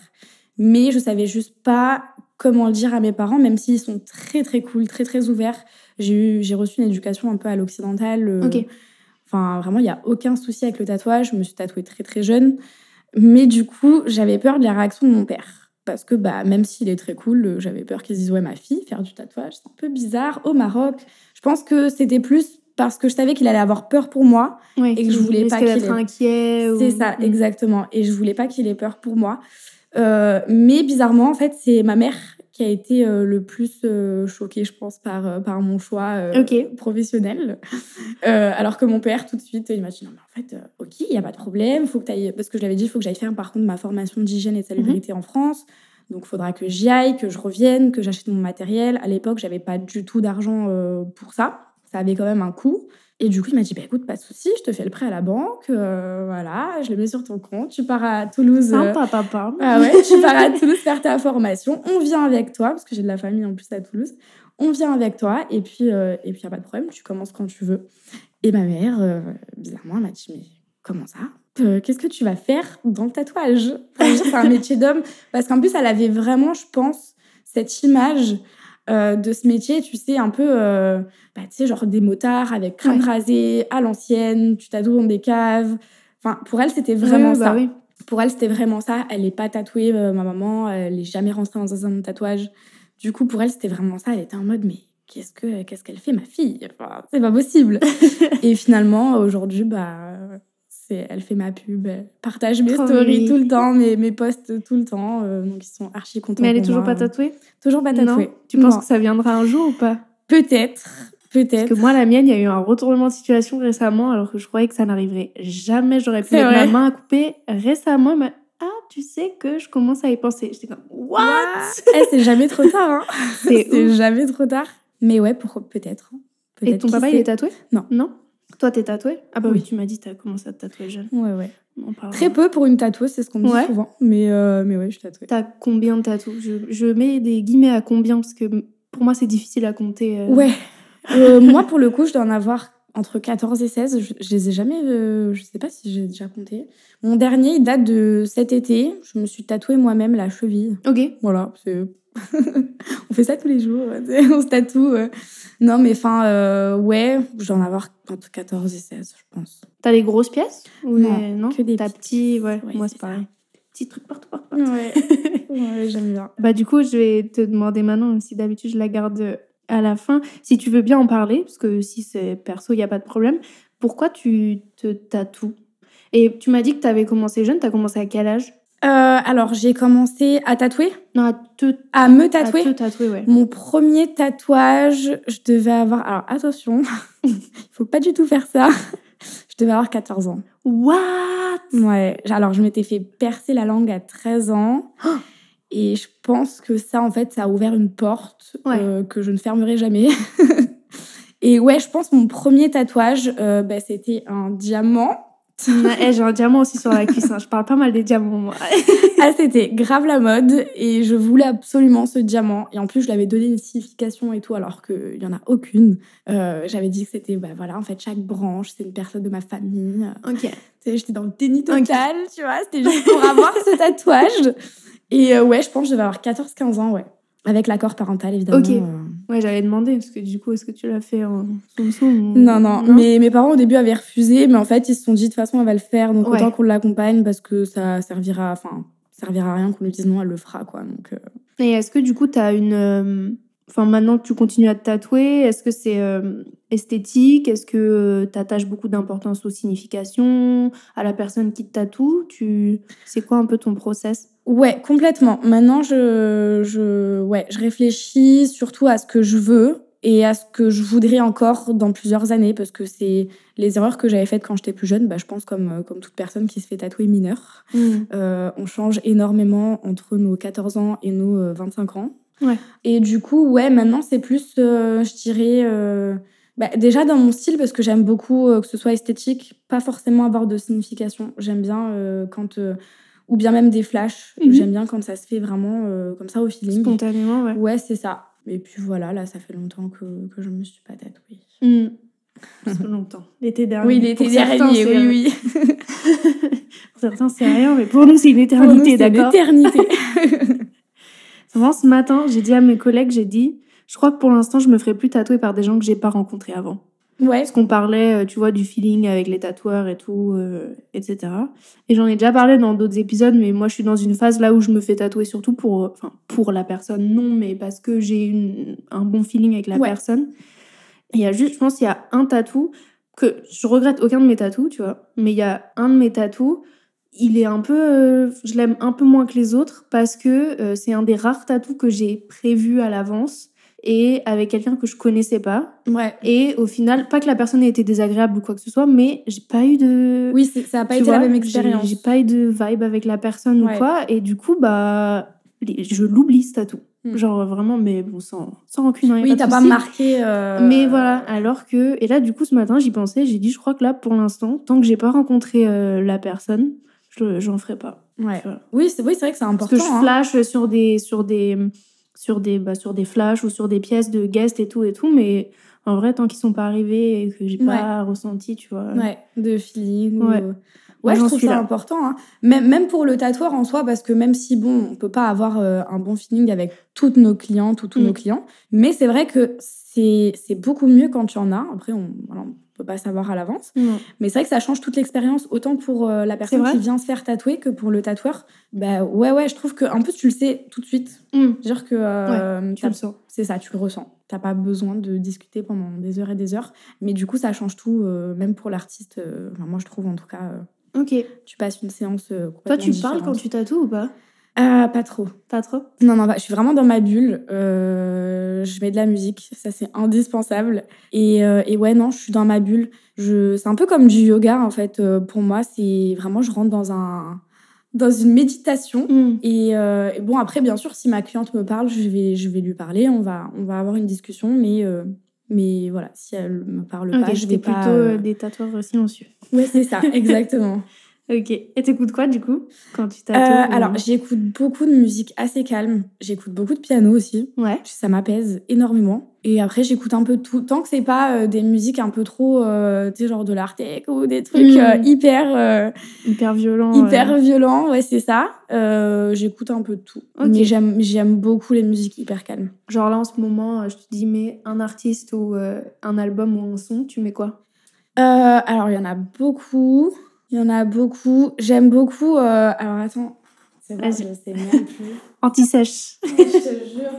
Mais je savais juste pas comment le dire à mes parents, même s'ils sont très, très cool, très, très ouverts. J'ai reçu une éducation un peu à l'occidentale. euh, Ok. Enfin, vraiment, il n'y a aucun souci avec le tatouage. Je me suis tatouée très très jeune. Mais du coup, j'avais peur de la réaction de mon père. Parce que bah, même s'il est très cool, euh, j'avais peur qu'il se dise Ouais, ma fille, faire du tatouage, c'est un peu bizarre. Au Maroc, je pense que c'était plus parce que je savais qu'il allait avoir peur pour moi. Ouais, Et que je voulais pas qu'il ait- inquiet. ou- C'est ça, Mm. exactement. Et je voulais pas qu'il ait peur pour moi. Euh, mais bizarrement, en fait, c'est ma mère qui a été euh, le plus euh, choquée, je pense, par, euh, par mon choix euh, professionnel. Alors que mon père, tout de suite, il m'a dit non, mais en fait, ok, il n'y a pas de problème. Faut que t'ailles... Parce que je l'avais dit, il faut que j'aille faire par contre ma formation d'hygiène et de salubrité Mhm. en France. Donc, il faudra que j'y aille, que je revienne, que j'achète mon matériel. À l'époque, j'avais pas du tout d'argent pour ça. Ça avait quand même un coût. Et du coup, il m'a dit, bah, écoute, pas de souci, je te fais le prêt à la banque. euh, voilà, je le mets sur ton compte. Tu pars à Toulouse. euh, Sympa, papa. ah ouais, tu pars à Toulouse faire ta formation. On vient avec toi, parce que j'ai de la famille en plus à Toulouse. On vient avec toi, et puis, euh, et puis y a pas de problème, tu commences quand tu veux. Et ma mère, euh, bizarrement, elle m'a dit, mais comment ça? Qu'est-ce que tu vas faire dans le tatouage? Enfin, C'est un métier d'homme. Parce qu'en plus, elle avait vraiment, je pense, cette image euh, de ce métier, tu sais, un peu, euh, bah, tu sais, genre des motards avec crâne Ouais. rasé, à l'ancienne, tu tatoues dans des caves. Enfin, pour elle, c'était vraiment ça. bah oui. Pour elle, c'était vraiment ça. Elle n'est pas tatouée, euh, ma maman. Elle n'est jamais rentrée dans un salon de tatouage. Du coup, pour elle, c'était vraiment ça. Elle était en mode, mais qu'est-ce que qu'est-ce qu'elle fait, ma fille? Enfin, C'est pas possible. et finalement, aujourd'hui, bah, elle fait ma pub, elle partage mes Trop stories tout le temps, mes, mes posts tout le temps. euh, donc, ils sont archi contents. Mais elle est toujours moi. pas tatouée? Toujours pas tatouée. Non? Tu penses que ça viendra un jour ou pas? Peut-être. Parce Peut-être. que moi, la mienne, il y a eu un retournement de situation récemment, alors que je croyais que ça n'arriverait jamais. J'aurais pu mettre ma main à couper récemment. elle m'a dit, ah, tu sais que je commence à y penser. J'étais comme, what? Eh, c'est jamais trop tard. Hein. C'est jamais trop tard. Mais ouais, peut-être. hein. Et ton papa, il est tatoué? Non. Non? Toi, t'es tatoué? Ah bah oui, Oui. tu m'as dit que t'as commencé à te tatouer jeune. Ouais, ouais. Parlera. Très peu pour une tatoueuse, c'est ce qu'on me Ouais. dit souvent. Mais, euh, mais ouais, je suis tatouée. T'as combien de tatous je, je mets des guillemets à combien? Parce que pour moi, c'est difficile à compter. euh. Ouais. Euh, moi, pour le coup, je dois en avoir entre 14 et 16. Je, je les ai jamais, euh, je sais pas si j'ai déjà compté. Mon dernier, il date de cet été. Je me suis tatoué moi-même la cheville. Ok. Voilà, c'est. on fait ça tous les jours, on se tatoue. euh. Non, mais enfin, euh, ouais, je dois en avoir entre 14 et 16, je pense. T'as des grosses pièces Ou Non, des- non? que des T'as petites. petit, ouais, Ouais, moi c'est pareil. Petit truc partout, partout. partout. Ouais, ouais j'aime bien. Bah du coup, je vais te demander maintenant, si d'habitude je la garde à la fin, si tu veux bien en parler, parce que si c'est perso, il n'y a pas de problème. Pourquoi tu te tatoues? Et tu m'as dit que tu avais commencé jeune, tu as commencé à quel âge? Euh, alors, j'ai commencé à tatouer, Non, à te à me à tatouer. te tatouer, ouais. Mon premier tatouage, je devais avoir. Alors, attention, il faut pas du tout faire ça. Je devais avoir 14 ans. What? Ouais, alors je m'étais fait percer la langue à 13 ans. Et je pense que ça, en fait, ça a ouvert une porte Ouais. euh, que je ne fermerai jamais. et ouais, je pense mon premier tatouage, euh, bah, c'était un diamant. Eh, J'ai un diamant aussi sur la cuisse, hein. je parle pas mal des diamants, moi. Ah, c'était grave la mode et je voulais absolument ce diamant. Et en plus, je l'avais donné une signification et tout, alors qu'il n'y en a aucune. Euh, J'avais dit que c'était, bah voilà, en fait, chaque branche, c'est une personne de ma famille. ok. Tu sais, J'étais dans le déni total, tu vois, c'était juste pour avoir ce tatouage. Et euh, ouais, je pense que je devais avoir 14-15 ans, ouais. Avec l'accord parental, évidemment. Ok. euh. Ouais, j'allais demander, parce que du coup, est-ce que tu l'as fait en soum-soum ou- Non, non, Mais mes parents au début avaient refusé, mais en fait, ils se sont dit de toute façon, elle va le faire, donc Ouais. autant qu'on l'accompagne parce que ça servira, enfin, servira à rien qu'on lui dise non, elle le fera, quoi. Donc, euh, Et est-ce que du coup, tu as une. Euh, Enfin, maintenant que tu continues à te tatouer, est-ce que c'est euh, esthétique? Est-ce que tu attaches beaucoup d'importance aux significations, à la personne qui te tatoue? Tu... C'est quoi un peu ton process? Ouais, complètement. Maintenant, je, je, ouais, je réfléchis surtout à ce que je veux et à ce que je voudrais encore dans plusieurs années parce que c'est les erreurs que j'avais faites quand j'étais plus jeune. Bah, je pense comme, euh, comme toute personne qui se fait tatouer mineure. Euh, on change énormément entre nos 14 ans et nos euh, 25 ans. Ouais. Et du coup, ouais, maintenant, c'est plus, euh, je dirais, euh, bah, déjà dans mon style, parce que j'aime beaucoup euh, que ce soit esthétique, pas forcément avoir de signification. J'aime bien quand. ou bien même des flashs. Mhm. J'aime bien quand ça se fait vraiment comme ça au feeling. Spontanément, ouais. Ouais, c'est ça. Et puis voilà, là, ça fait longtemps que, que je me suis pas tatouée. Mm. Longtemps. L'été dernier. Oui, l'été dernier, oui, oui. pour certains, c'est rien, mais pour nous, c'est une éternité, d'accord l'éternité. Vraiment, ce matin, j'ai dit à mes collègues, j'ai dit, je crois que pour l'instant, je me ferai plus tatouer par des gens que j'ai pas rencontrés avant. ouais. Parce qu'on parlait, euh, tu vois, du feeling avec les tatoueurs et tout, euh, etc. Et j'en ai déjà parlé dans d'autres épisodes, mais moi, je suis dans une phase là où je me fais tatouer surtout pour, euh, enfin, pour la personne, non, mais parce que j'ai un bon feeling avec la Ouais. personne. Il y a juste, je pense, il y a un tatou que je regrette aucun de mes tatous, tu vois, mais il y a un de mes tatous, il est un peu, euh, je l'aime un peu moins que les autres parce que euh, c'est un des rares tatous que j'ai prévu à l'avance et avec quelqu'un que je connaissais pas. Ouais. Et au final, pas que la personne ait été désagréable ou quoi que ce soit, mais j'ai pas eu de. Oui, ça n'a pas tu été la même expérience. J'ai pas eu de vibe avec la personne Ouais. ou quoi. Et du coup, bah, je l'oublie ce tatou. Hmm. Genre vraiment, mais bon, sans, sans rancune. hein, a Oui, t'as pas marqué. euh, Mais voilà, alors que. Et là, du coup, ce matin, j'y pensais, j'ai dit, je crois que là, pour l'instant, tant que j'ai pas rencontré euh, la personne, j'en ferai pas. Ouais. Oui, c'est oui, vrai que c'est Parce important. que je hein. flash sur des, sur des, sur des, bah, sur des flashs ou sur des pièces de guest et tout et tout, mais en vrai, tant qu'ils sont pas arrivés et que j'ai pas ressenti, tu vois. Ouais, de feeling. Ouais. ou- Ouais, je trouve ça là. important. hein. Même, même pour le tatoueur en soi, parce que même si, bon, on peut pas avoir euh, un bon feeling avec toutes nos clientes ou tous Mm. nos clients, mais c'est vrai que c'est beaucoup mieux quand tu en as. Après, on voilà, on peut pas savoir à l'avance. Non. Mais c'est vrai que ça change toute l'expérience, autant pour euh, la personne qui vient se faire tatouer que pour le tatoueur. Bah ouais, ouais, je trouve que en plus, tu le sais tout de suite. Mm. C'est-à-dire que euh, Tu t'as- le sens. c'est ça, tu le ressens. T'as pas besoin de discuter pendant des heures et des heures. Mais du coup, ça change tout, même pour l'artiste. enfin, moi, je trouve en tout cas, Ok. tu passes une séance euh, Toi, tu parles quand tu tatoues ou pas? Ah, pas trop. Pas trop? Non, non, bah, je suis vraiment dans ma bulle. Euh, je mets de la musique, ça c'est indispensable. Et, euh, et ouais, non, je suis dans ma bulle. Je... C'est un peu comme du yoga en fait. Euh, pour moi, c'est vraiment, je rentre dans un dans une méditation. Mm. Et, euh, et bon, après, bien sûr, si ma cliente me parle, je vais, je vais lui parler. On va, on va avoir une discussion, mais, euh, mais voilà, si elle me parle pas, je vais pas. plutôt euh, des tatoueurs silencieux. Ouais, c'est ça, exactement. Ok. Et t'écoutes quoi du coup quand tu Euh, tatoues ou- alors, j'écoute beaucoup de musique assez calme. J'écoute beaucoup de piano aussi. Ouais. Ça m'apaise énormément. Et après, j'écoute un peu tout. Tant que c'est pas euh, des musiques un peu trop, euh, tu sais, genre de l'art tech ou des trucs Mm. euh, hyper, euh, Hyper violent. hyper euh. violents, ouais, c'est ça. Euh, j'écoute un peu de tout. Ok. Mais j'aime, j'aime beaucoup les musiques hyper calmes. Genre là en ce moment, euh, je te dis, mets un artiste ou euh, un album ou un son, tu mets quoi? Euh, alors, il y en a beaucoup. Il y en a beaucoup. J'aime beaucoup. euh, Alors, attends. C'est vrai, je sais même plus. Anti-sèche. je te jure.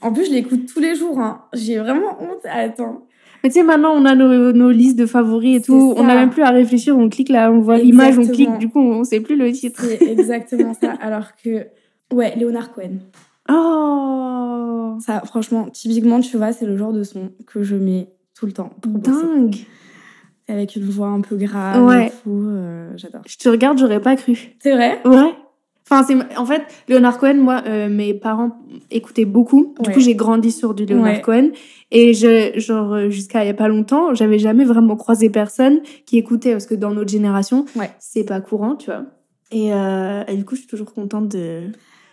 En plus, je l'écoute tous les jours. Hein. J'ai vraiment honte. Attends. Mais tu sais, maintenant, on a nos, nos listes de favoris et tout. On n'a même plus à réfléchir. On clique là, on voit l'image, on clique. Du coup, on sait plus le titre. C'est exactement ça. Alors que. Ouais, Leonard Cohen. Oh Ça, franchement, typiquement, tu vois, c'est le genre de son que je mets tout le temps. Bosser. Avec une voix un peu grave. Ouais. euh, J'adore. Je te regarde, j'aurais pas cru. C'est vrai? Ouais. Enfin, c'est en fait Leonard Cohen. Moi, euh, mes parents écoutaient beaucoup. Du Ouais. coup, j'ai grandi sur du Leonard Ouais. Cohen. Et je, genre, euh, jusqu'à il y a pas longtemps, j'avais jamais vraiment croisé personne qui écoutait parce que dans notre génération, Ouais. c'est pas courant, tu vois. Et, euh, et du coup, je suis toujours contente de,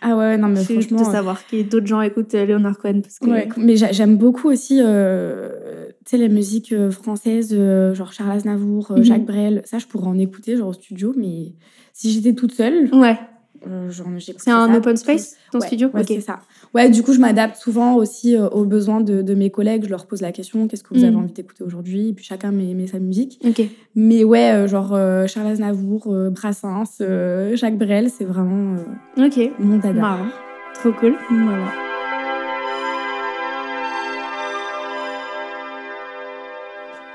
Ah ouais, non, mais de franchement. euh, savoir que d'autres gens écoutent euh, Leonard Cohen parce que Ouais, mais j'a- j'aime beaucoup aussi, euh, tu sais, les musiques euh, françaises, euh, genre Charles Aznavour, Mhm. Jacques Brel. Ça, je pourrais en écouter, genre au studio, mais si j'étais toute seule, ouais. Euh, C'est un ça open space ton Ouais, studio? ouais, c'est ça. Ouais, du coup, je m'adapte souvent aussi euh, aux besoins de, de mes collègues. Je leur pose la question qu'est-ce que vous avez Mhm. envie d'écouter aujourd'hui? Et puis chacun met, met sa musique. Mais ouais, euh, genre euh, Charles Aznavour, euh, Brassens, euh, Jacques Brel, c'est vraiment euh, Ok. mon dada. Marrant. Trop cool. Voilà.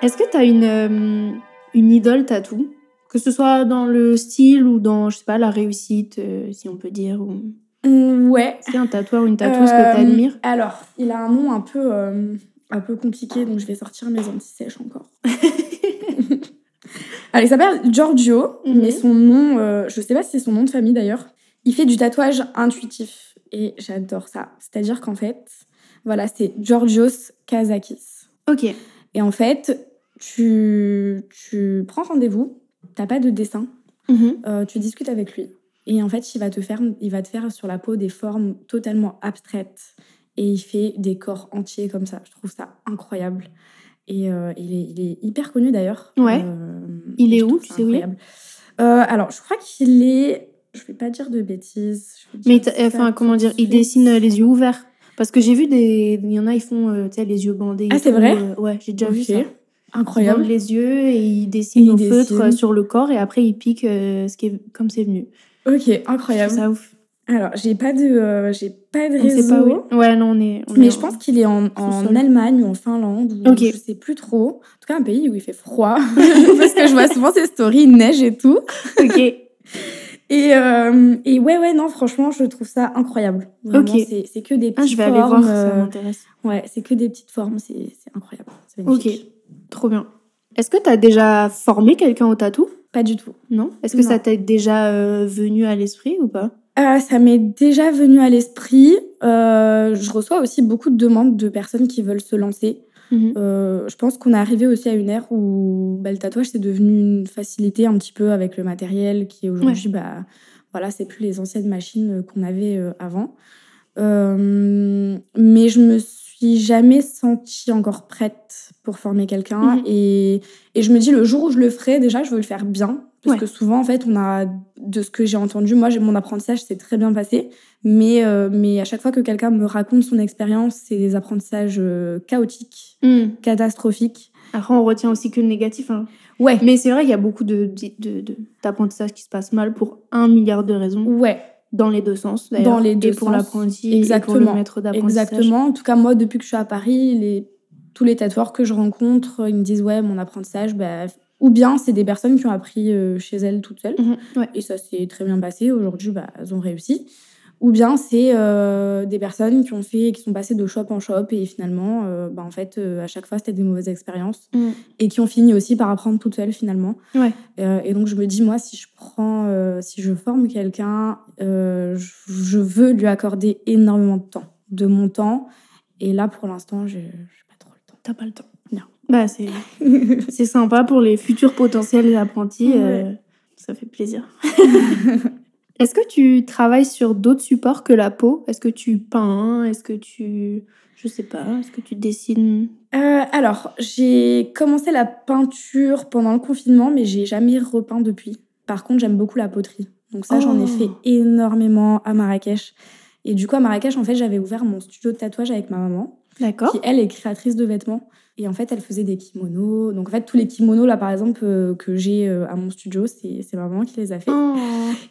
Est-ce que tu as une, une idole tatou Que ce soit dans le style ou dans, je sais pas, la réussite, euh, si on peut dire. Ou... Mm, ouais, a un tatoueur ou une tatoueuse que Euh, tu admires Alors, il a un nom un peu, euh, un peu compliqué, donc je vais sortir mes anti-sèches encore. Alors, il s'appelle Giorgio, Mhm. mais son nom, euh, je sais pas si c'est son nom de famille d'ailleurs. Il fait du tatouage intuitif et j'adore ça. C'est-à-dire qu'en fait, voilà, c'est Georgios Kazakis. Ok. Et en fait, tu, tu prends rendez-vous, t'as pas de dessin, Mhm. euh, tu discutes avec lui. Et en fait, il va, te faire, il va te faire sur la peau des formes totalement abstraites. Et il fait des corps entiers comme ça. Je trouve ça incroyable. Et euh, il, est, il est hyper connu d'ailleurs. Ouais. Euh, Il est où Tu sais où. Euh, Alors, je crois qu'il est. Je vais pas dire de bêtises. Mais enfin, comment dire Il dessine les yeux ouverts. Parce que j'ai vu des. Il y en a, ils font les yeux bandés. Ah, c'est vrai Ouais, j'ai déjà vu ça. Incroyable. les yeux et ils dessinent Et au feutre euh, sur le corps et après ils piquent euh, ce qui est comme c'est venu. Ok, incroyable. ça ouf. Alors, j'ai pas de, euh, j'ai pas de On réseau. sait pas où. Ouais, non, on est. on est Mais en- je pense qu'il est en, en. Allemagne ou en Finlande ou Ok. je sais plus trop. En tout cas, un pays où il fait froid. Parce que je vois souvent ces stories, il neige et tout. Ok. Et, euh, et ouais, ouais, non, franchement, je trouve ça incroyable. Vraiment, Ok. c'est, que des Ah, petites je vais aller formes. voir, ça m'intéresse. ouais, c'est que des petites formes, c'est, c'est incroyable. Ok. Trop bien. Est-ce que tu as déjà formé quelqu'un au tatou? Pas du tout. Non? Est-ce que Non. ça t'est déjà euh, venu à l'esprit ou pas? Euh, ça m'est déjà venu à l'esprit. Euh, je reçois aussi beaucoup de demandes de personnes qui veulent se lancer. Mhm. Je pense qu'on est arrivé aussi à une ère où bah, le tatouage c'est devenu une facilité un petit peu avec le matériel qui est aujourd'hui bah voilà c'est plus les anciennes machines qu'on avait avant mais je me suis jamais sentie encore prête pour former quelqu'un Mhm. et, et je me dis le jour où je le ferai déjà je veux le faire bien parce Ouais. que souvent en fait on a de ce que j'ai entendu moi j'ai mon apprentissage s'est très bien passé mais euh, mais à chaque fois que quelqu'un me raconte son expérience c'est des apprentissages euh, chaotiques Hmm. catastrophique. Après, on retient aussi que le négatif. hein. Ouais. Mais c'est vrai qu'il y a beaucoup de, de, de- qui se passe mal pour un milliard de raisons, Ouais, dans les deux sens d'ailleurs. Dans les deux et pour l'apprenti et pour Exactement. le maître d'apprentissage. exactement. En tout cas, moi, depuis que je suis à Paris, les... tous les tatoueurs que je rencontre, ils me disent Ouais, mon apprentissage, bah, ou bien c'est des personnes qui ont appris euh, chez elles toutes seules. Mhm, ouais. Et ça s'est très bien passé. Aujourd'hui, bah, elles ont réussi. Ou bien c'est euh, des personnes qui ont fait, qui sont passées de shop en shop et finalement, euh, bah, en fait, euh, à chaque fois, c'était des mauvaises expériences Mhm. et qui ont fini aussi par apprendre toutes seules finalement. Ouais. Euh, et donc je me dis moi si je prends, si je forme quelqu'un, je, veux lui accorder énormément de temps, de mon temps. Et là pour l'instant j'ai pas trop le temps. T'as pas le temps. Non. Bah, c'est, sympa pour les futurs potentiels apprentis. ça fait plaisir. Est-ce que tu travailles sur d'autres supports que la peau? Est-ce que tu peins? Est-ce que tu... Je sais pas, est-ce que tu dessines? Euh, alors, j'ai commencé la peinture pendant le confinement, mais j'ai jamais repeint depuis. Par contre, j'aime beaucoup la poterie. Donc ça, j'en ai Oh. fait énormément à Marrakech. Et du coup, à Marrakech, en fait, j'avais ouvert mon studio de tatouage avec ma maman, D'accord. qui, elle, est créatrice de vêtements. Et en fait, elle faisait des kimonos. Donc en fait, tous les kimonos, là, par exemple, euh, que j'ai euh, à mon studio, c'est ma maman qui les a fait. Oh.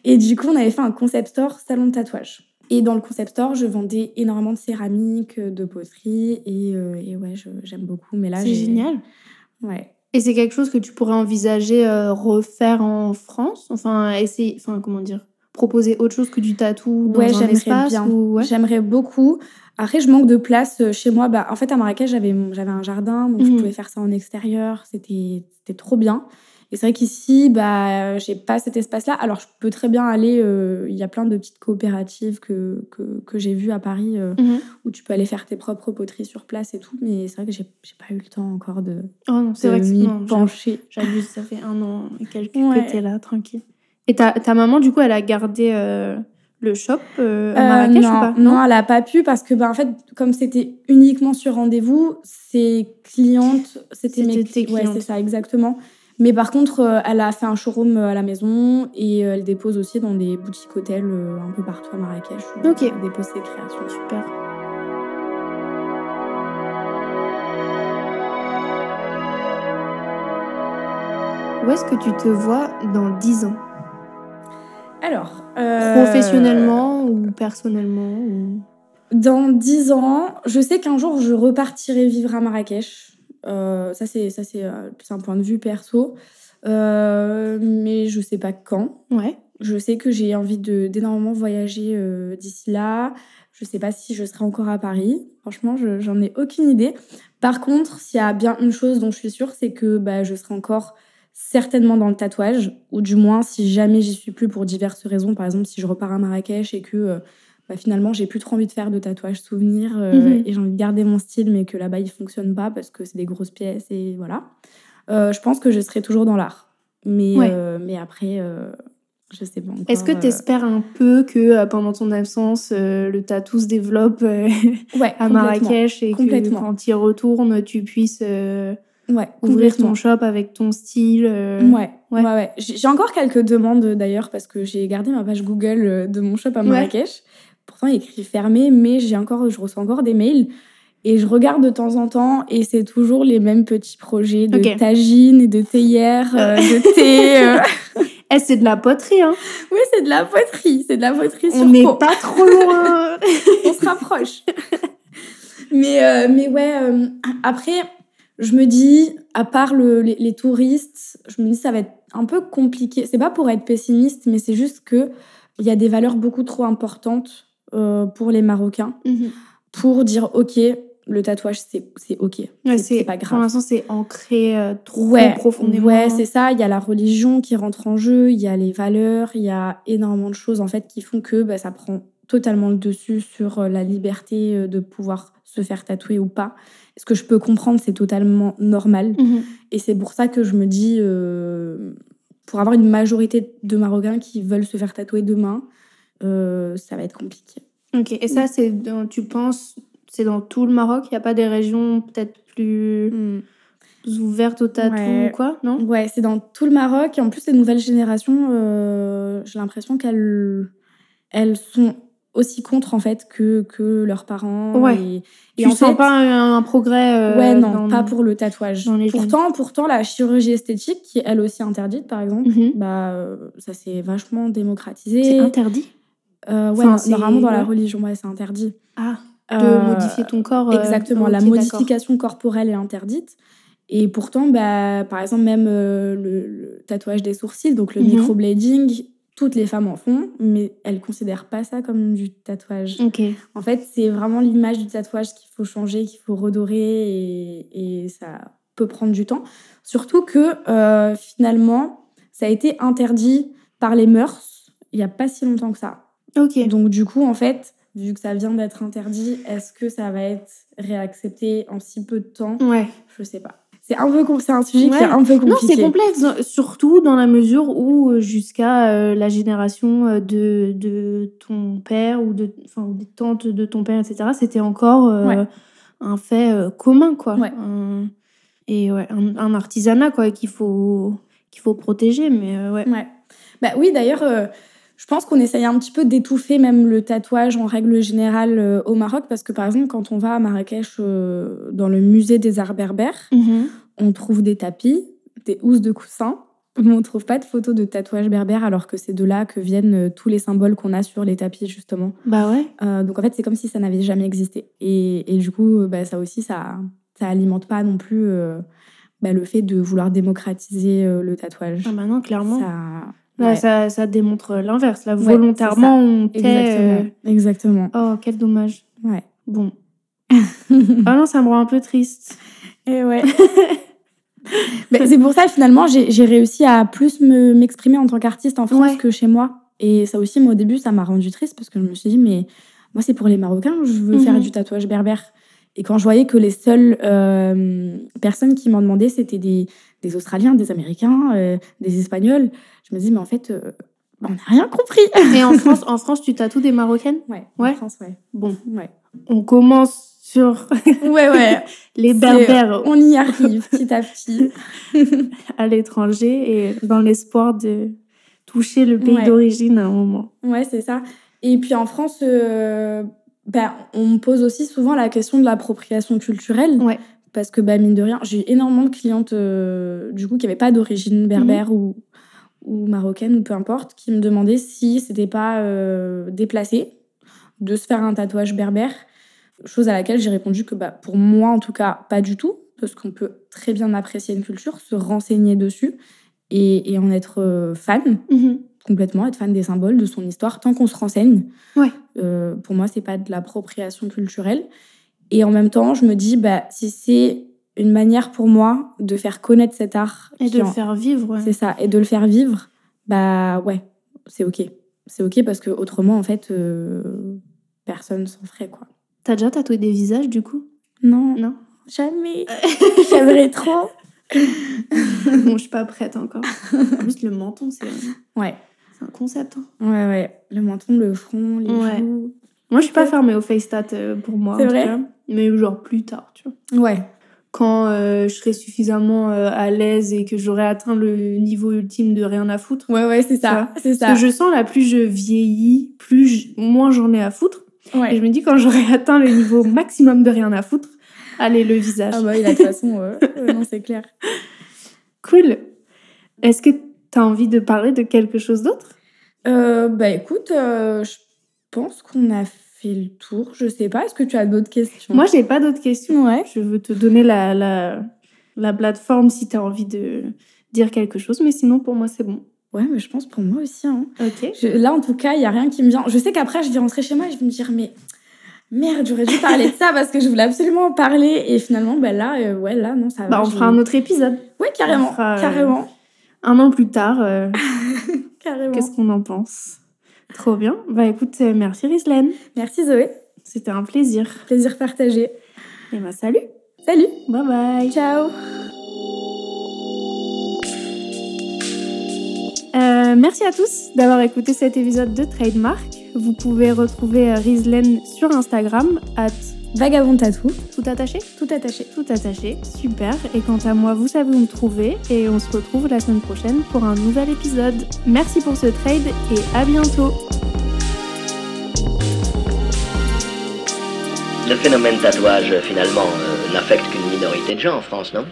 Et du coup, on avait fait un concept store salon de tatouage. Et dans le concept store, je vendais énormément de céramique, de poterie. Et, euh, et ouais, j'aime beaucoup. Mais là, C'est génial. Ouais. Et c'est quelque chose que tu pourrais envisager euh, refaire en France? Enfin, essayer, enfin, comment dire? Proposer autre chose que du tatou dans Ouais, un espace bien. ou- ouais. J'aimerais beaucoup. Après, je manque de place euh, chez moi. Bah, en fait, à Marrakech, j'avais j'avais un jardin, donc je Mhm. pouvais faire ça en extérieur. C'était c'était trop bien. Et c'est vrai qu'ici, bah, j'ai pas cet espace-là. Alors, je peux très bien aller. euh, Il y a plein de petites coopératives que, que, que j'ai vues à Paris euh, Mhm. où tu peux aller faire tes propres poteries sur place et tout. Mais c'est vrai que j'ai j'ai pas eu le temps encore de, Oh non, c'est de vrai que m'y non, pencher. j'abuse, ça fait un an et quelques Ouais. que t'es là, tranquille. Et ta, ta maman, du coup, elle a gardé euh, le shop euh, à Euh, Marrakech non, ou pas? non, elle a pas pu parce que, bah, en fait, comme c'était uniquement sur rendez-vous, ses clientes, c'était mes C'était tes cli- Ouais, clientes. c'est ça, exactement. Mais par contre, euh, elle a fait un showroom à la maison et euh, elle dépose aussi dans des boutiques hôtels euh, un peu partout à Marrakech. Ok. Elle dépose ses créations. Super. Où est-ce que tu te vois dans 10 ans? Alors, euh, Professionnellement ou personnellement ou... Dans 10 ans, je sais qu'un jour, je repartirai vivre à Marrakech. Euh, ça, c'est ça c'est euh, plus un point de vue perso. Euh, mais je sais pas quand. Ouais. Je sais que j'ai envie de d'énormément voyager euh, d'ici là. Je sais pas si je serai encore à Paris. Franchement, je- j'en ai aucune idée. Par contre, s'il y a bien une chose dont je suis sûre, c'est que bah, je serai encore certainement dans le tatouage, ou du moins si jamais j'y suis plus pour diverses raisons. Par exemple, si je repars à Marrakech et que euh, bah, finalement j'ai plus trop envie de faire de tatouage souvenir euh, Mhm. et j'ai envie de garder mon style, mais que là-bas il fonctionne pas parce que c'est des grosses pièces et voilà. Euh, je pense que je serai toujours dans l'art. Mais, Ouais. mais après, je sais pas. Est-ce que tu espères un peu que pendant ton absence, le tatou se développe ouais, à. Marrakech et que quand tu y retournes, tu puisses Ouais, ouvrir ton shop avec ton style euh, Ouais, Ouais. ouais, ouais. J'ai encore quelques demandes d'ailleurs parce que j'ai gardé ma page Google euh, de mon shop à Ouais. Marrakech. Pourtant, il est écrit fermé, mais j'ai encore, je reçois encore des mails. Et je regarde de temps en temps et c'est toujours les mêmes petits projets de Ok. tagine et de théière, euh, de thé. euh. Eh, c'est de la poterie, hein Oui, c'est de la poterie. C'est de la poterie sur On n'est pas trop loin on se rapproche. mais, euh, mais ouais, euh, après, je me dis, à part le- les, les touristes, je me dis ça va être un peu compliqué. C'est pas pour être pessimiste, mais c'est juste que il y a des valeurs beaucoup trop importantes euh, pour les Marocains pour dire ok, le tatouage c'est ok, Ouais, c'est pas Pour grave. l'instant, c'est ancré euh, trop Ouais, profondément. ouais, c'est ça. Il y a la religion qui rentre en jeu, il y a les valeurs, il y a énormément de choses en fait qui font que bah, ça prend totalement le dessus sur euh, la liberté euh, de pouvoir se faire tatouer ou pas. Ce que je peux comprendre, c'est totalement normal. Mhm. Et c'est pour ça que je me dis, euh, pour avoir une majorité de Marocains qui veulent se faire tatouer demain, euh, ça va être compliqué. Ok, et ça, c'est dans- tu penses, c'est dans tout le Maroc? Il n'y a pas des régions peut-être plus ouvertes au tatou Ouais. ou quoi Non? Ouais, c'est dans tout le Maroc. Et en plus, les nouvelles générations, euh, j'ai l'impression qu'elles elles sont aussi contre en fait que, que leurs parents. Ouais. Et, et Tu en sens fait- pas un, un progrès euh, Ouais, non, dans- pas pour le tatouage. pourtant, pourtant, la chirurgie esthétique, qui est elle aussi interdite, par exemple, Mhm. bah, euh, ça s'est vachement démocratisé. C'est interdit? Euh, ouais, Enfin, normalement, dans la religion, ouais, c'est interdit. Ah, de Euh, modifier ton corps. Exactement, la modification corporelle est interdite. Et pourtant, bah, par exemple, même le, le tatouage des sourcils, donc le Mhm. microblading, toutes les femmes en font, mais elles considèrent pas ça comme du tatouage. En fait, c'est vraiment l'image du tatouage qu'il faut changer, qu'il faut redorer, et, et ça peut prendre du temps. Surtout que euh, finalement, ça a été interdit par les mœurs il y a pas si longtemps que ça. Ok. Donc du coup, en fait, vu que ça vient d'être interdit, est-ce que ça va être réaccepté en si peu de temps? Ouais. Je sais pas. C'est un peu com- c'est un sujet qui est un peu compliqué. Non, c'est complexe, surtout dans la mesure où euh, jusqu'à euh, la génération euh, de, de ton père ou de, enfin, des tantes de ton père, etc., c'était encore euh, Ouais. un fait euh, commun, quoi. Ouais. Un- et ouais, un, un artisanat, quoi, qu'il faut, qu'il faut protéger, mais ouais. Ouais. Bah oui, d'ailleurs, je pense qu'on essaye un petit peu d'étouffer même le tatouage en règle générale euh, au Maroc, parce que par exemple, quand on va à Marrakech euh, dans le musée des arts berbères, on trouve des tapis, des housses de coussins, mais on trouve pas de photos de tatouage berbère, alors que c'est de là que viennent euh, tous les symboles qu'on a sur les tapis, justement. Bah ouais. Euh, donc en fait, c'est comme si ça n'avait jamais existé. Et, et du coup, bah, ça aussi, ça, ça alimente pas non plus bah, le fait de vouloir démocratiser le tatouage. Ah bah non, clairement. Ça, Là, ouais. ça, ça démontre l'inverse. Là, volontairement, on. Exactement. euh, Exactement. Oh, quel dommage. Ouais. Bon. Ah non, ça me rend un peu triste. Et ouais. Ben, c'est pour ça, finalement, j'ai réussi à plus me- m'exprimer en tant qu'artiste en France Ouais. que chez moi. Et ça aussi, moi, au début, ça m'a rendu triste parce que je me suis dit, mais moi, c'est pour les Marocains, je veux Mhm. faire du tatouage berbère. Et quand je voyais que les seules euh, personnes qui m'en demandaient, c'était des, des Australiens, des Américains, euh, des Espagnols, je me dis, mais en fait, euh, on n'a rien compris. Et en France, en France, tu tatoues des Marocaines? Ouais, Ouais. en France, ouais. Bon, Ouais, on commence sur ouais. ouais. les berbères On y arrive petit à petit. à l'étranger et dans l'espoir de toucher le pays Ouais. d'origine à un moment. Ouais, c'est ça. Et puis en France, euh, ben, on me pose aussi souvent la question de l'appropriation culturelle. Ouais. Parce que, bah, mine de rien, j'ai eu énormément de clientes, euh, du coup, qui n'avaient pas d'origine berbère ou, ou marocaine ou peu importe, qui me demandaient si c'était pas euh, déplacé de se faire un tatouage berbère. Chose à laquelle j'ai répondu que, bah, pour moi, en tout cas, pas du tout. Parce qu'on peut très bien apprécier une culture, se renseigner dessus et, et en être euh, fan complètement, être fan des symboles, de son histoire, tant qu'on se renseigne. Ouais. Euh, pour moi, c'est pas de l'appropriation culturelle. Et en même temps, je me dis, bah, si c'est une manière pour moi de faire connaître cet art, Et de le faire vivre. ouais. c'est ça, et de le faire vivre, bah ouais, c'est ok. C'est ok parce que autrement, en fait, euh, personne s'en ferait quoi. T'as déjà tatoué des visages du coup? Non, Non? jamais. J'aimerais trop. Bon, je suis pas prête encore. En plus, le menton, c'est Ouais, c'est un concept. hein. ouais, ouais. Le menton, le front, les Ouais. joues. Moi, je suis pas fermée au face tat euh, pour moi. C'est vrai cas. Mais genre plus tard, tu vois. Ouais, Quand euh, je serai suffisamment euh, à l'aise et que j'aurai atteint le niveau ultime de rien à foutre. ouais, ouais, c'est ça. C'est Ce ça. que je sens là, plus je vieillis, plus je- moins j'en ai à foutre. Ouais. Et je me dis, quand j'aurai atteint le niveau maximum de rien à foutre, allez, le visage. Ah bah oui, là, de toute façon, non, c'est clair. Cool. Est-ce que tu as envie de parler de quelque chose d'autre? Bah écoute, je pense qu'on a fait le tour? Je sais pas, est-ce que tu as d'autres questions? Moi, j'ai pas d'autres questions. Ouais. Je veux te donner la, la, la plateforme si tu as envie de dire quelque chose, mais sinon, pour moi, c'est bon. Ouais, mais je pense pour moi aussi. hein. Ok. Je- là, en tout cas, il y a rien qui me vient. Je sais qu'après, je vais rentrer chez moi et je vais me dire, mais merde, j'aurais dû parler de ça parce que je voulais absolument en parler. Et finalement, bah là, euh, ouais, là, non, ça va. Bah, on fera un autre épisode. Ouais, carrément, euh, carrément, Un an plus tard, euh, carrément. qu'est-ce qu'on en pense? Trop bien. Bah écoute, euh, merci Rislaine. Merci Zoé, C'était un plaisir. plaisir partagé. Et bah salut. Salut, Bye bye. ciao. Euh, merci à tous d'avoir écouté cet épisode de Trademark. Vous pouvez retrouver euh, Rislaine sur Instagram, at Vagabond tatou, tout attaché? Tout attaché. Tout attaché, super. Et quant à moi, vous savez où me trouver et on se retrouve la semaine prochaine pour un nouvel épisode. Merci pour ce trade et à bientôt. Le phénomène tatouage, finalement, euh, n'affecte qu'une minorité de gens en France, non?